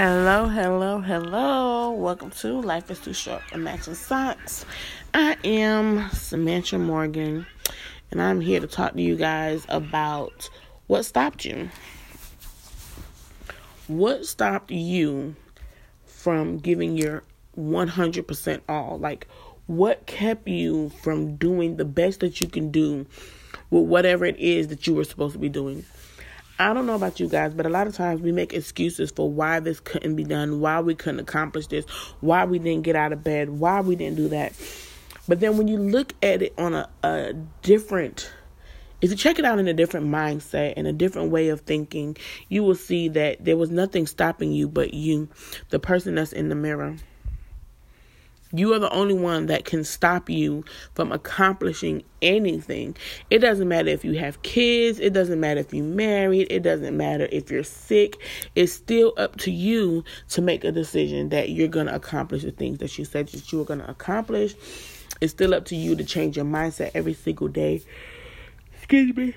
Hello, hello, hello. Welcome to Life is Too Short and Matching Socks. I am Samantha Morgan, and I'm here to talk to you guys about what stopped you. What stopped you from giving your 100% all? Like, what kept you from doing the best that you can do with whatever it is that you were supposed to be doing? I don't know about you guys, but a lot of times we make excuses for why this couldn't be done, why we couldn't accomplish this, why we didn't get out of bed, why we didn't do that. But then when you look at it on a, a different if you check it out in a different mindset and a different way of thinking, you will see that there was nothing stopping you but you, the person that's in the mirror. You are the only one that can stop you from accomplishing anything. It doesn't matter if you have kids, it doesn't matter if you're married, it doesn't matter if you're sick. It's still up to you to make a decision that you're going to accomplish the things that you said that you were going to accomplish. It's still up to you to change your mindset every single day. Excuse me.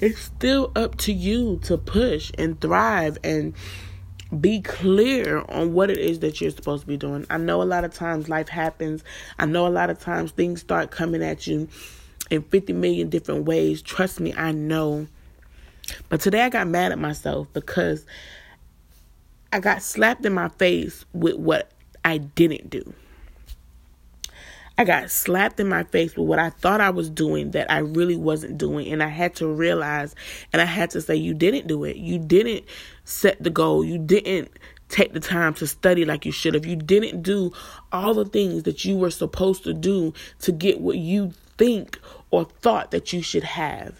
It's still up to you to push and thrive and be clear on what it is that you're supposed to be doing. I know a lot of times life happens. I know a lot of times things start coming at you in 50 million different ways. Trust me, I know. But today I got mad at myself because I got slapped in my face with what I didn't do. I got slapped in my face with what I thought I was doing that I really wasn't doing. And I had to realize and I had to say, You didn't do it. You didn't set the goal. You didn't take the time to study like you should have. You didn't do all the things that you were supposed to do to get what you think or thought that you should have.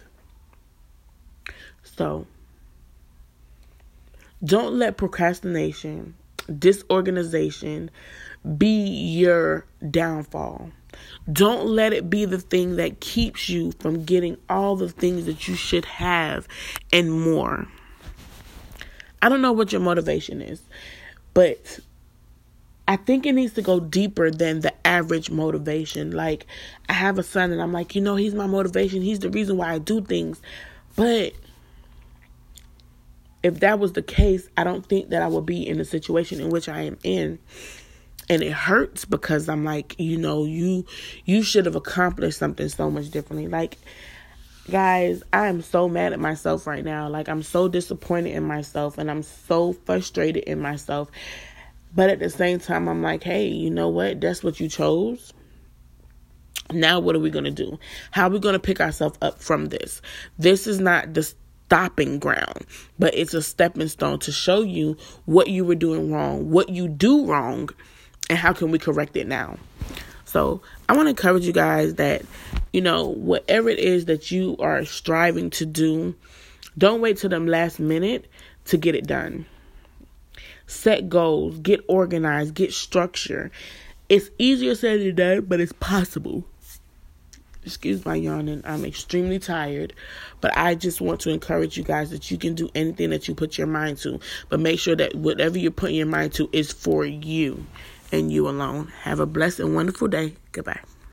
So, don't let procrastination, disorganization, be your downfall. Don't let it be the thing that keeps you from getting all the things that you should have and more. I don't know what your motivation is, but I think it needs to go deeper than the average motivation. Like, I have a son, and I'm like, you know, he's my motivation. He's the reason why I do things. But if that was the case, I don't think that I would be in the situation in which I am in and it hurts because I'm like, you know, you you should have accomplished something so much differently. Like guys, I am so mad at myself right now. Like I'm so disappointed in myself and I'm so frustrated in myself. But at the same time, I'm like, hey, you know what? That's what you chose. Now what are we going to do? How are we going to pick ourselves up from this? This is not the stopping ground, but it's a stepping stone to show you what you were doing wrong, what you do wrong and how can we correct it now? So, I want to encourage you guys that, you know, whatever it is that you are striving to do, don't wait till the last minute to get it done. Set goals, get organized, get structure. It's easier said than done, but it's possible. Excuse my yawning. I'm extremely tired, but I just want to encourage you guys that you can do anything that you put your mind to, but make sure that whatever you're putting your mind to is for you and you alone. Have a blessed and wonderful day. Goodbye.